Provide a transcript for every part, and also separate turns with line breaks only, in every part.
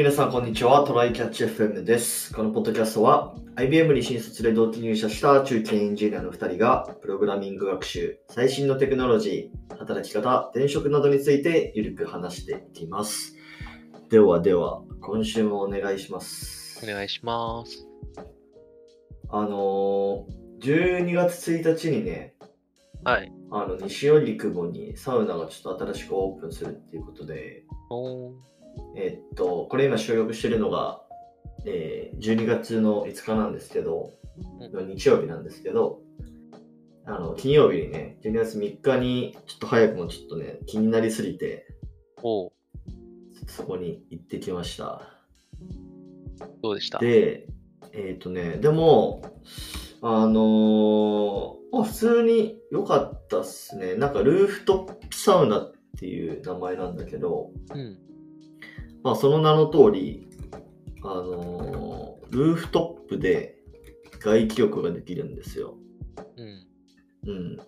皆さん、こんにちは。トライキャッチ FM です。このポッドキャストは、IBM に新卒で同期入社した中堅エンジニアの2人が、プログラミング学習、最新のテクノロジー、働き方、転職などについてゆるく話していきます。ではでは、今週もお願いします。
お願いします。
あのー、12月1日にね、
はい。
あの、西荻窪にサウナがちょっと新しくオープンするっていうことで、えっと、これ今収録してるのが、えー12月の5日なんですけど、
う
日曜日なんですけど、あの、金曜日にね、12月3日に、ちょっと早くもちょっとね、気になりすぎて、そこに行ってきました。
どうでした？
で、えっ、とね、でも、あのーまあ普通に良かったっすね。なんかルーフトップサウナっていう名前なんだけど、
うん。
まあその名の通り、あのールーフトップで外気浴ができるんですよ。
うん。
うん。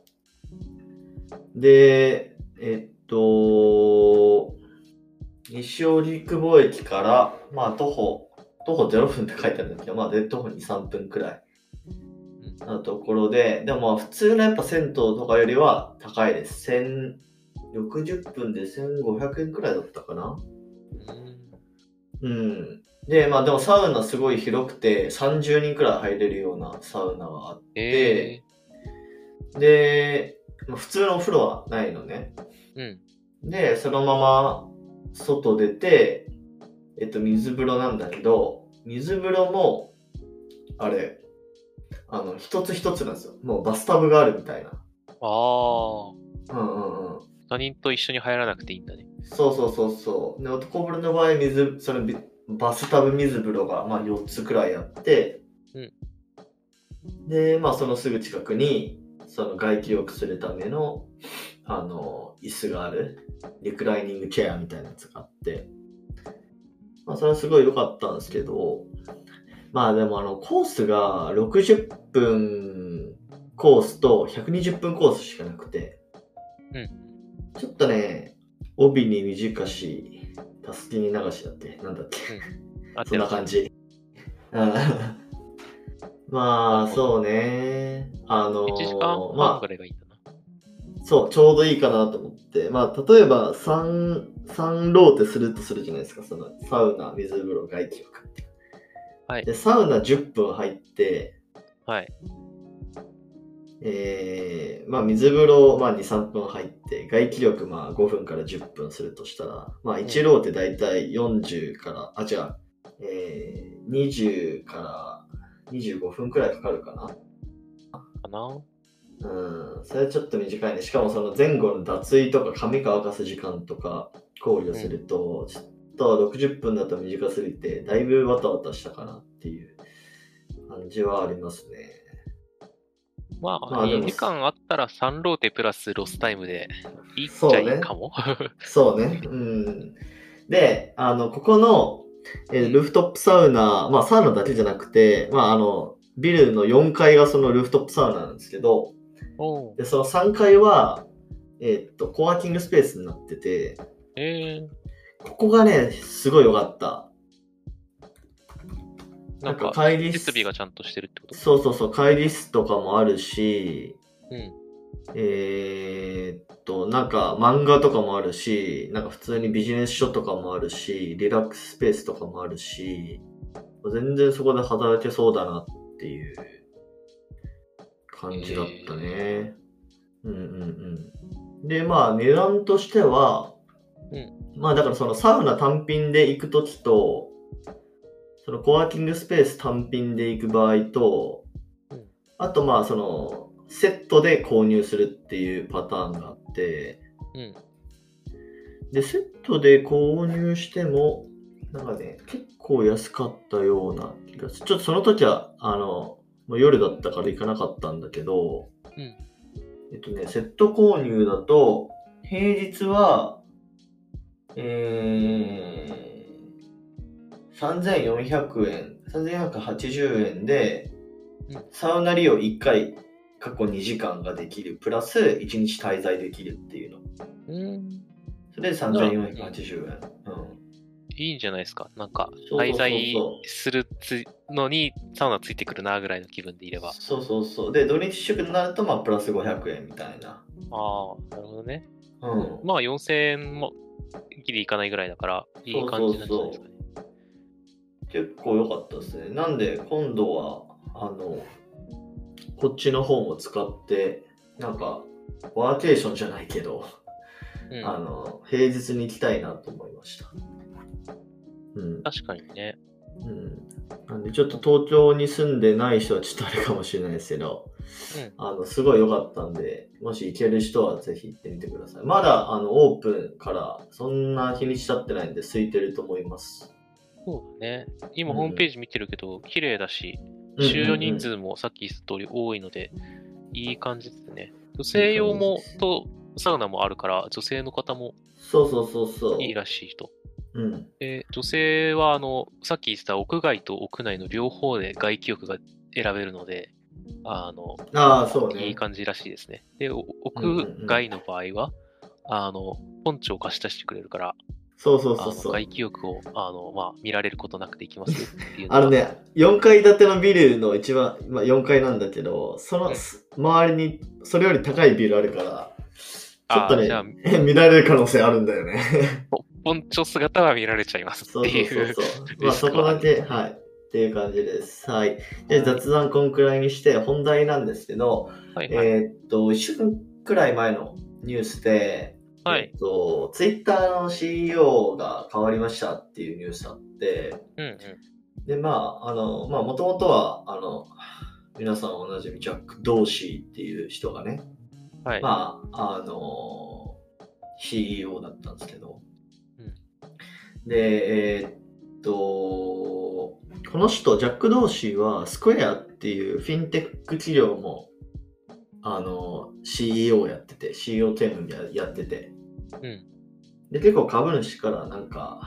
で、えっと、西荻窪駅から、まあ徒歩、徒歩0分って書いてあるんだけど、まあで徒歩2、3分くらい
うん
なところで、でもまあ普通のやっぱ銭湯とかよりは高いです。1000 60分で1500円くらいだったかな
うん
うん。で、まあでもサウナすごい広くて30人くらい入れるようなサウナがあって、
え
で、まあ普通のお風呂はないのね。
ー、うん。
で、そのまま外出て、えっと、水風呂なんだけど、水風呂も、あれ、あの、一つ一つなんですよ。もうバスタブがあるみたいな。
ああ、
うんうんうん。
他人と一緒に入らなくていいんだね。
そうそうそうそう。で、男風呂の場合、水、そのビバスタブ水風呂が、まあ、4つくらいあって、
うん。
で、まあ、そのすぐ近くに、その外気浴するための、あの、椅子がある、リクライニングチェアみたいなやつがあって、まあ、それはすごい良かったんですけど、まあ、でも、あの、コースが60分コースと120分コースしかなくて、ちょっとね、帯に短し、たすきに流しだって、なんだっけ、
あ
そんな感じ。うん まあ、そうね。あの
1時間半
ま。あ、そう、ちょうどいいかなと思って。まあ、例えば、3、3ローテするとするじゃないですか。その、サウナ、水風呂、外気浴って。
はい
で、サウナ10分入って、
はい。
えー、まあ水風呂、まあ2、3分入って、外気力まあ5分から10分するとしたら、まあ1ローってだいたい40から、あ、違う、えー、20から25分くらいかかるかな。
かな
うん、それはちょっと短いね。しかもその前後の脱衣とか髪乾かす時間とか考慮すると、ちょっと60分だと短すぎて、だいぶわたわたしたかなっていう感じはありますね。
まあ、
まあでも
2時間あったら3ローテプラスロスタイムでいいっちゃいいかも。
そうね。うん。で、あの、ここの、えールーフトップサウナ、まあサウナだけじゃなくて、まああの、ビルの4階がそのルーフトップサウナなんですけど、で、その3階は、えーっと、コワーキングスペースになってて、
え
ここがね、すごい良かった。
ー、なんか、
会議室
設備がちゃんとしてるってこと？
そうそうそう、会議室とかもあるし、
うん。
えーっと、なんか漫画とかもあるし、なんか普通にビジネス書とかもあるし、リラックススペースとかもあるし、全然そこで働けそうだなっていう感じだったね。うんうんうん。で、まあ値段としては、
うん
まあだからそのサウナ単品で行くときと、そのコワーキングスペース単品で行く場合と、
うん
あとまあそのセットで購入するっていうパターンがあって、
うん。
で、セットで購入しても、なんかね、結構安かったような気がする。ちょっとその時は、あの、もう夜だったから行かなかったんだけど、
うん
えっとね、セット購入だと、平日は、えー、3400円、3480円で
うん、
サウナ利用1回、過去2時間ができる、プラス1日滞在できるっていうの。
うん。
それで3480円。うん。
いいんじゃないですか。なんか、
そうそうそうそう
滞在するつのにサウナついてくるなぐらいの気分でいれば。
そうそうそう。で、土日祝になると、まあ、プラス500円みたいな。
ああ、なるほどね。
うん。
まあ4000円もギリいかないぐらいだから、いい感じなんじゃないですかね。
結構良かったですね。なんで、今度は、あの、こっちの方も使って、なんか、ワーケーションじゃないけど、
うん
あの、平日に行きたいなと思いました。うん。
確かにね。
うん。なんで、ちょっと東京に住んでない人はちょっとあれかもしれないですけど、
うん
あの、すごい良かったんで、もし行ける人はぜひ行ってみてください。まだ、あの、オープンからそんな日にち経ってないんで、空いてると思います。
そうだね。今
うん
ホームページ見てるけど、綺麗だし、
うん
収容人数もさっき言った通り多いので、いい感じですね。女性用もとサウナもあるから、女性の方も
そうそうそうそう。
いいらしいと。
うん。
で、女性は、あの、さっき言ってた屋外と屋内の両方で外気浴が選べるので、あの、
ああ、そうね。
いい感じらしいですね。で、屋外の場合は、あの、ポンチョを貸し出してくれるから、
そうそうそうそう。
外気浴を、あの、まあ、見られることなくできますよっていう
あのね、4階建てのビルの一番、まあ、4階なんだけど、その周りにそれより高いビルあるから、ちょっとね 見られる可能性あるんだよね。
ポポンチョ姿は見られちゃいます
そう
って
そう
いう。
そうそう。まあそこだけ、はい。っていう感じです。はい。で、雑談こんくらいにして、本題なんですけど、
はいはい。
えーっと、1週間くらい前のニュースで、
はい
えっと、ツイッターの CEO が変わりましたっていうニュースあって、
うんうん。
で、まあ、あの、まあ、もともとは、あの、皆さんおなじみ、ジャック・ドーシーっていう人がね、
はい。
まあ、あの、CEO だったんですけど、で、えーっと、この人、ジャック・ドーシーは、スクエアっていうフィンテック企業も、あの、CEO やってて、CEO テームややってて、
うん。
で、結構株主からなんか、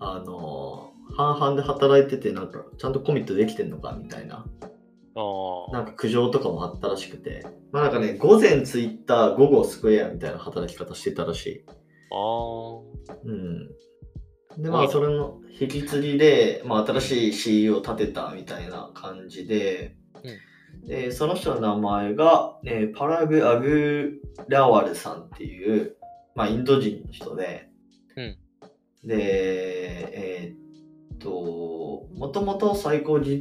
あの、半々で働いてて、なんか、ちゃんとコミットできてんのかみたいな。なんか苦情とかもあったらしくて、まあなんかね、午前ツイッター、午後スクエアみたいな働き方してたらしい。
ああ。
うん。で、まあ、それの引き継ぎで、まあ、新しい CEO を立てたみたいな感じで、で、その人の名前が、えーパラグ・アグラワルさんっていう、まあ、インド人の人で、
うん。
で、えーっと、もともと最高技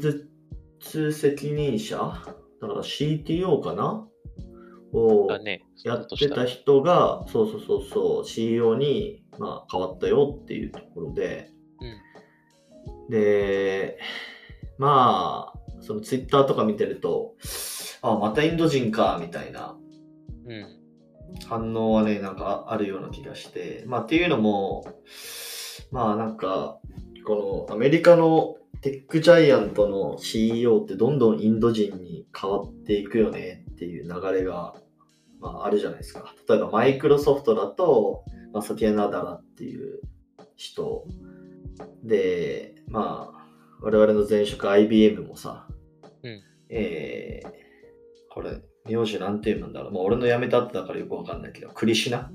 術責任者だから CTO かな？を。やってた人が、そうそうそうそう、CEO に、まあ、変わったよっていうところで、で、まあ、そのツイッターとか見てると、あ、またインド人か、みたいな
うん。
反応はね、なんかあるような気がして、まあっていうのも、まあなんか、このアメリカのテックジャイアントの CEO ってどんどんインド人に変わっていくよねっていう流れが、まああるじゃないですか。例えばマイクロソフトだと、まあ、サティア・ナダラっていう人で、まあ我々の前職 IBM もさ、
うん
えー、これ、名字なんて言うんだろう。まあ、俺の辞めたってだからよくわかんないけど、クリシナ？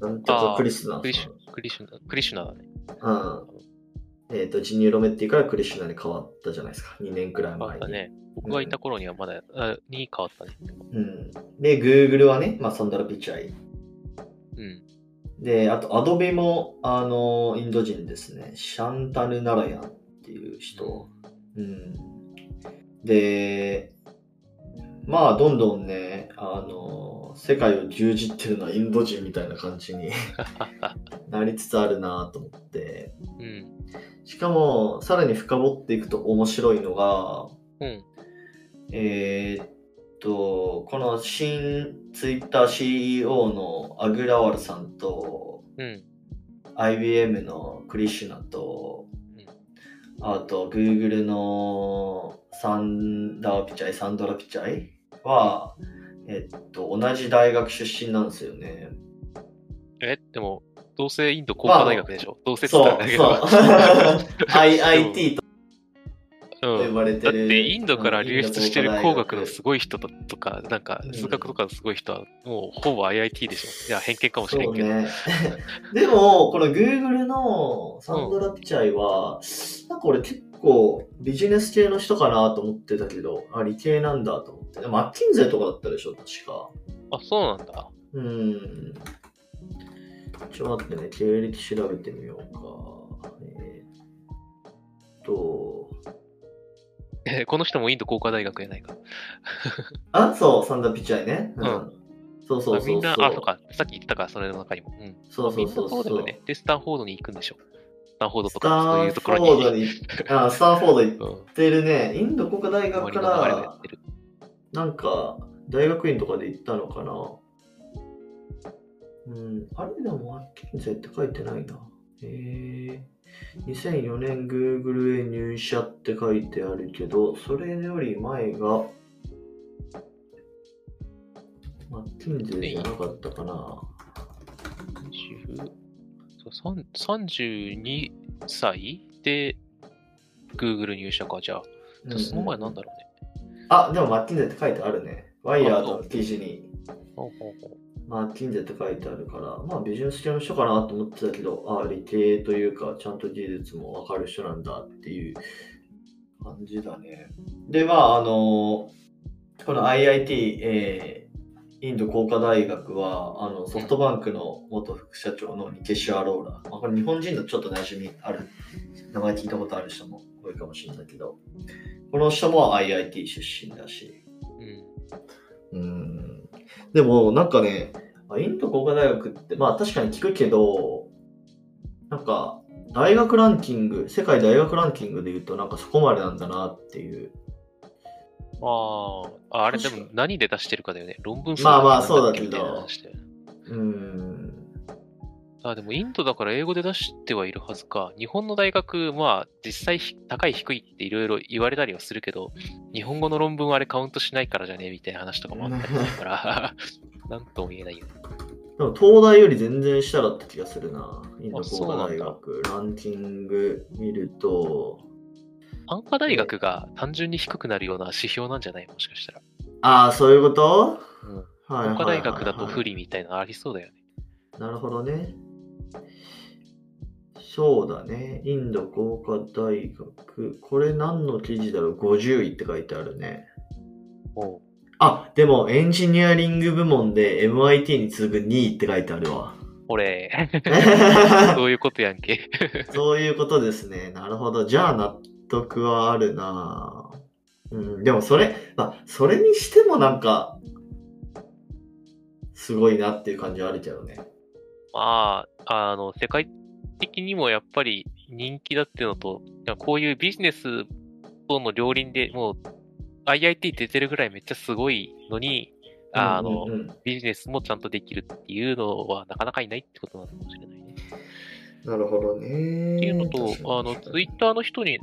なんとかクリスナ
クリシ。クリシュナ、クリシュナだね。
うん。えっ、と、ジニューロメッティからクリシュナに変わったじゃないですか。2年くらい前に。
ね。僕がいた頃にはまだ、あに変わったね。
うん。で、Google はね、まあ、サンダラ・ピチャイ。
うん。
で、あと、アドビも、あの、インド人ですね。シャンタヌ・ナラヤンっていう人。うん。で、まあ、どんどんね、あの、世界を牛耳ってるのはインド人みたいな感じに なりつつあるなと思って。
うん。
しかも、さらに深掘っていくと面白いのが、
うん。
えーっと、この新ツイッター CEO のアグラワルさんと、
うん。
IBM のクリシュナと、
うん
あと Google のサンダーピチャイ、サンドラピチャイは、えっと、同じ大学出身なんですよね。
え、でも、どうせインド工科大学でしょ、どうせっ
う、
言ったんだけど。
そう。I- IT と、
うん
呼ばれてる。
だってインドから流出してる工学のす
ご
ごい人とか、なんか数学とかのすごい人は、もうほぼ IIT でしょ？いや、偏見かもしれんけど。
ね。でも、この Google のサンドラ・ピチャイは、なんか俺結構ビジネス系の人かなと思ってたけど、あ、理系なんだと思って。マッキンゼーとかだったでしょ、確か。
あ、そうなんだ。
うん。ちょっと待ってね、経歴調べてみようか。えーっと、
えこの人もインド工科大学やないか。
あ、そう、サンダーピチャイね。
うん
そうそうそうそう。
あみんな、あ、そうか。さっき言ったから、それの中にも。うん。
そうそうそう
そうだよね。で、スタンフォードに行くんでしょ。スタンフォード
ス
とか、そういう
タンフ
ところに。
ォードに、あ、スタンフォード行っ
うん。
てるね。インド国家大学から。なんか、大学院とかで行ったのかな。うん、あれでもマッキンゼーって書いてないな。へえ。2004年 Google へ入社って書いてあるけど、それより前が、マッキンゼーじゃなかったかな。
20そうさん32歳で Google 入社か、じゃあ。その前なんだろうね。
あ、でもマッキンゼーって書いてあるね。ワイヤードの記事に。マッキンゼーって書いてあるから、まあビジネス系の人かなと思ってたけど、ああ、理系というか、ちゃんと技術もわかる人なんだっていう感じだね。で、まあ、あのこの IIT、えーインド工科大学は、あの、ソフトバンクの元副社長のニケシュ・アローラ。まあ、これ日本人のちょっと馴染みある、名前聞いたことある人も多いかもしれないけど、この人も IIT 出身だし、
うん。
うんでも、なんかね、インド工科大学って、まあ確かに聞くけど、なんか、大学ランキング、世界大学ランキングで言うと、なんかそこまでなんだなっていう。
ああ、あれでも何で出してるかだよね。論文数
まあまあそうだけどうん。
あ、でもインドだから英語で出してはいるはずか。日本の大学、まあ実際ひ高い低いっていろいろ言われたりはするけど、日本語の論文はあれカウントしないからじゃねえみたいな話とかもあったりするから、なんとも言えないよね。
でも東大より全然下だった気がするな。インド工科大学。ランキング見ると、
安科大学が単純に低くなるような指標なんじゃない？もしかしたら。
ああ、そういうこと？
うん。
はいはいはいはい
安科大学だと不利みたいなのありそうだよね。
なるほどね。そうだね。インド工科大学。これ何の記事だろう ?50 位って書いてあるね。
おう
あ、でもエンジニアリング部門で MIT に次ぐ2位って書いてあるわ。
俺、そういうことやんけ。
そういうことですね。なるほど。じゃあ納得はあるなうん、でもそれ、まあ、それにしてもなんか、すごいなっていう感じはあるけどね。
まあ、あの、世界的にもやっぱり人気だっていうのと、こういうビジネスとの両輪でもう IIT 出てるぐらいめっちゃすごいのに、あの、
うんうんうん
ビジネスもちゃんとできるっていうのはなかなかいないってことなのかもしれないね。
なるほどね。
っていうのとあの、ツイッターの人に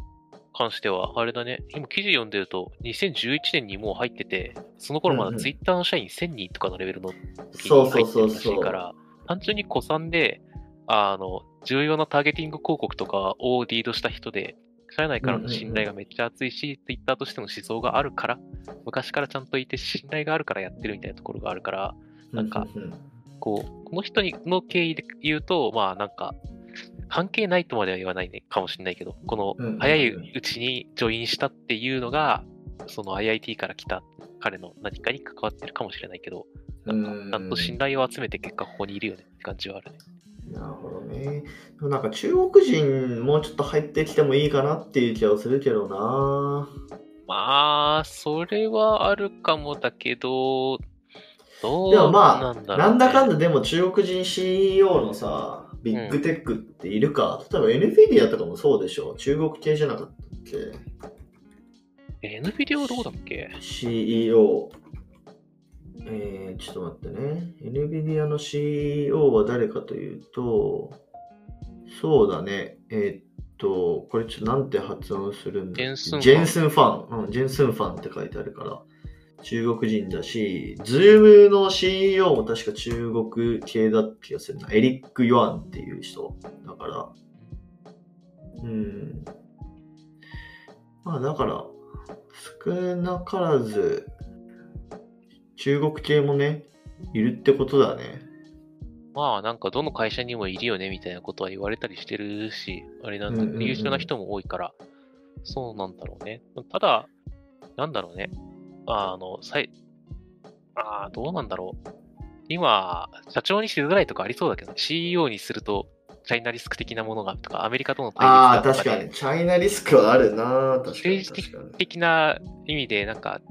関しては、あれだね、今記事読んでると、2011年にもう入ってて、その頃まだツイッターの社員1000人とかのレベルの時に入ってるらしいから、単純に古参で、あの、重要なターゲティング広告とかをリードした人で、社内からの信頼がめっちゃ厚いし、ツイッターとしての思想があるから、昔からちゃんといて信頼があるからやってるみたいなところがあるから、なんかこう、この人にの経緯で言うと、まあなんか、関係ないとまでは言わないねかもしれないけど、この早いうちにジョインしたっていうのが、その IIT から来た彼の何かに関わってるかもしれないけど、なんか、
うん
ちゃんと信頼を集めて結果ここにいるよねって感じはあるね。
なるほどね。でもなんか中国人もうちょっと入ってきてもいいかなっていう気はするけどな。
まあ、それはあるかもだけど、どう
でもまあ
なんだろう、ね。
なんだかんだでも中国人 CEO のさ、ビッグテックっているか、例えば NVIDIA とかもそうでしょ中国系じゃなかったっけ
？NVIDIA はどうだっけ
?CEO。えー、ちょっと待ってね。NVIDIA の CEO は誰かというと、そうだね。えーっと、これちょっとなんて発音するんだっけ？
ジェンスンファン
ジェンスンファン。うん、ジェンスンファンって書いてあるから。中国人だし、ズームの CEO も確か中国系だった気がするな。エリック・ヨアンっていう人。だから、うん。まあだから、少なからず、中国系もね、いるってことだね。
まあなんかどの会社にもいるよねみたいなことは言われたりしてるし、あれなんだ、
うんうんうん
優秀な人も多いから、そうなんだろうね。ただ、なんだろうね。あの、さい、あーどうなんだろう。今、社長にしづらいとかありそうだけど、CEO にすると、チャイナリスク的なものがとか、アメリカとの対
ああ、
立だとかで
確かに。チャイナリスクはあるな。確かに。
政治的な意味で、なんか、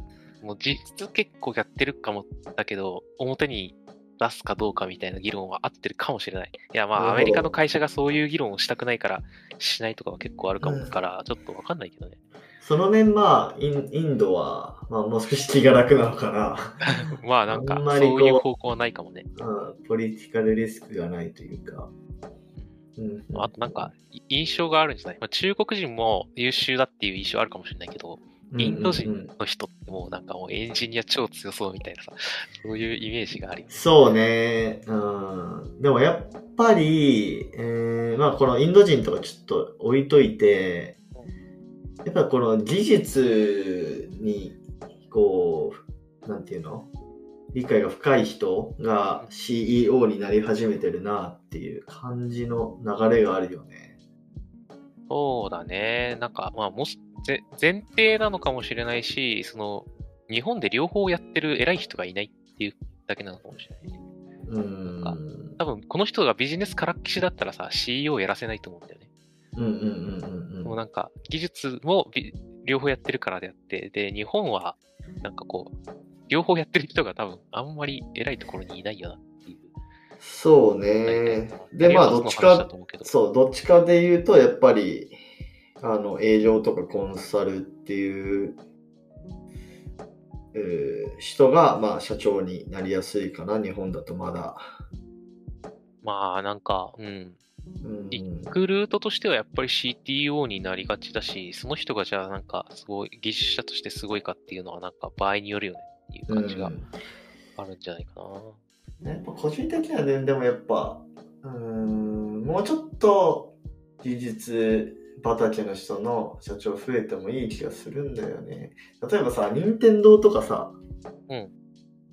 もう実質結構やってるかもだけど、表に。出すかどうかみたいな議論は合ってるかもしれない。いや、まあ、アメリカの会社がそういう議論をしたくないから、しないとかは結構あるかもだから、ちょっとわかんないけどね。
その面、まあイン、インドは、まあ、もう少し気が楽なのかな。
まあ、なんかそ
う
ういう方向はないかもね。
うん、ポリティカルリスクがないというか。うん、
あとなんか、い印象があるんじゃない、まあ、中国人も優秀だっていう印象あるかもしれないけど、インド人の人ってもうなんかもうエンジニア超強そうみたいなさ、そういうイメージがあるよね。
そうね。うん。でもやっぱり、えーまあこのインド人とかちょっと置いといて、やっぱこの技術に、こう、なんていうの？理解が深い人が CEO になり始めてるなっていう感じの流れがあるよね。
そうだね。なんか、まあ、も前提なのかもしれないし、その、日本で両方やってる偉い人がいないっていうだけなのかもしれないね。
うん。
か多分、この人がビジネスからっきしだったらさ、CEO やらせないと思うんだよね。
うんうんうんうんうん。
もうなんか、技術もび両方やってるからであって、で、日本は、なんかこう、両方やってる人が多分、あんまり偉いところにいないよなっていう。
そうね。で、まあどっちか
そう、ど
っちかで言うと、やっぱり、あの、営業とかコンサルっていう、えー人が、まあ、社長になりやすいかな、日本だとまだ。
まあ、なんか、うん。
うん、
行くルートとしてはやっぱり CTO になりがちだし、その人がじゃあなんかすごい、技術者としてすごいかっていうのはなんか場合によるよねっていう感じが
うん
あるんじゃないかな。
やっぱ個人的にはね、でもやっぱ、うーん、もうちょっと技術畑の人の社長増えてもいい気がするんだよね。例えばさ、任天堂とかさ、
うん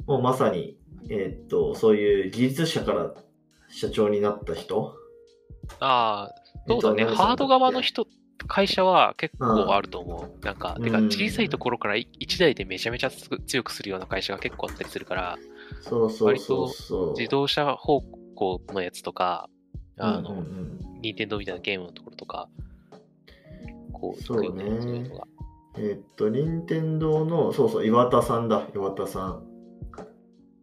もうまさに、えーっと、そういう技術者から社長になった人
ああ、そうだね。
えっと
ハード側の人、会社は結構あると思う。なんか、てか
うん
小さいところからい一台でめちゃめちゃつ強くするような会社が結構あったりするから、
そうそうそうそう。
自動車方向のやつとか、あの、
うんうんうん
任天堂みたいなゲームのところとか、こう、
そうね
ういうのが
えーっと、任天堂の、そうそう、岩田さんだ、岩田さん。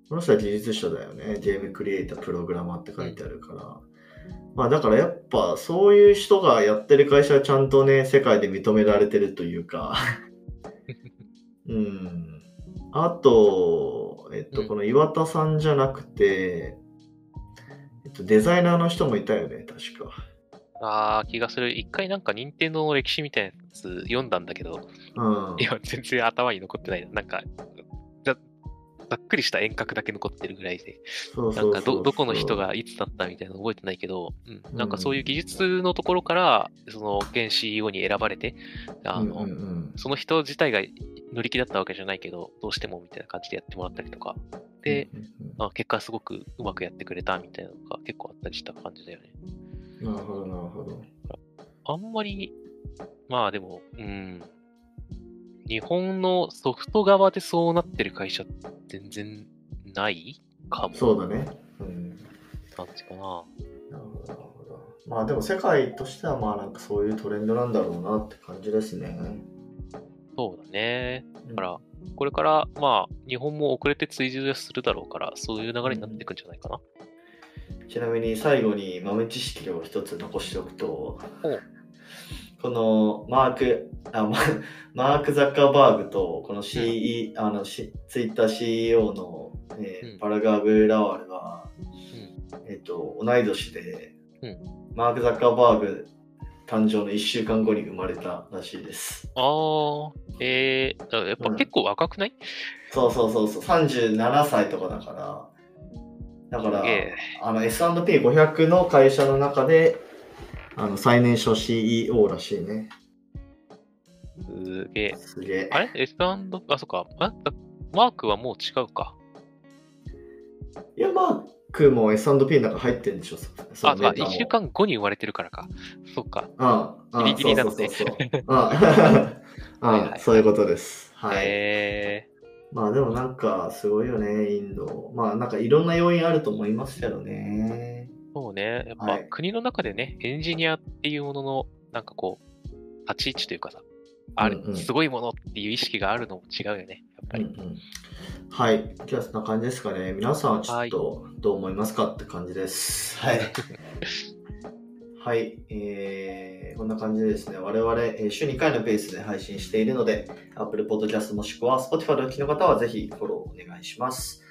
この人は技術者だよね。ゲームクリエイター、プログラマーって書いてあるから。まあだからやっぱそういう人がやってる会社はちゃんとね、世界で認められてるというか。うん。あと、えっと、
うん
この岩田さんじゃなくて、えっと、デザイナーの人もいたよね、確か。
ああ、気がする。一回なんか任天堂の歴史みたいなやつ読んだんだけど、
うん。
いや、全然頭に残ってないな。なんか、ざざっくりした遠隔だけ残ってるぐらいで、なんかど、どこの人がいつだったみたいなの覚えてないけど、うん、なんかそういう技術のところから、その、現 CEO に選ばれて、あの、
うんうんうん
その人自体が乗り気だったわけじゃないけど、どうしてもみたいな感じでやってもらったりとか、で、
うんうん
まあ、結果すごくうまくやってくれたみたいなのが結構あったりした感じだよね。
うんなるほど、なるほど。
あんまり、まあでも、うん。日本のソフト側でそうなってる会社全然ないかも。
そうだね。うん。
感じかな。
なるほど、なるほど。まあでも世界としてはまあなんかそういうトレンドなんだろうなって感じですね。
そうだね。
だ
だから、これから、まあ、日本も遅れて追従するだろうから、そういう流れになっていくんじゃないかな。
ちなみに最後に豆知識を一つ残しておくと
お、
このマーク、あマ マーク・ザッカーバーグとこの CE、あのしツイッター CEO の、えー
うん。
パラガーブ・ラワールは、
うん。
えっと同い年で、
うん。
マーク・ザッカーバーグ誕生の1週間後に生まれたらしいです。
あー、えー、あやっぱ結構若くない、
そうそうそうそう、37歳とかだから、だからあの S&P500 の会社の中で、あの最年少 CEO らしいね。
すすげえ。
すげえ。
あれ ?S& あ、そっか。あマークはもう違うか。
いや、マークも S&P の中入ってるんでしょ、そそ
あ、まあ、
のメーターも
1週間後に生まれてるからか。そっか。
ああ、
ギリギリなのね
そう
い
ういうことです。はい。
へ
まあでもなんかすごいよね、インド。まあなんかいろんな要因あると思いますけどね。
ー。そうね。やっぱ
はい
国の中でね、エンジニアっていうものの、なんかこう、立ち位置というかさ、ある、
うんうん
すごいものっていう意識があるのも違うよね。やっぱり。
うんうんはい。じゃあそんな感じですかね。皆さんはちょっとどう思いますかって感じです。はい。はい、えー、こんな感じでですね、我々、えー週2回のペースで配信しているので、Apple Podcast もしくは Spotify でお聞きの方はぜひフォローお願いします。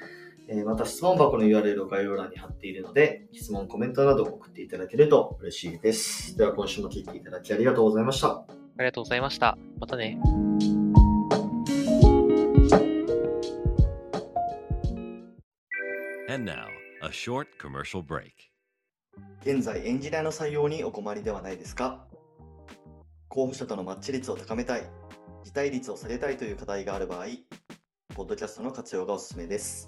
えーまた質問箱の URL を概要欄に貼っているので、質問、コメントなど送っていただけると嬉しいです。では今週も聞いていただきありがとうございました。
ありがとうございました。またね。
And now, a short commercial break.
現在エンジニアの採用にお困りではないですか？候補者とのマッチ率を高めたい、辞退率を下げたいという課題がある場合、ポッドキャストの活用がおすすめです。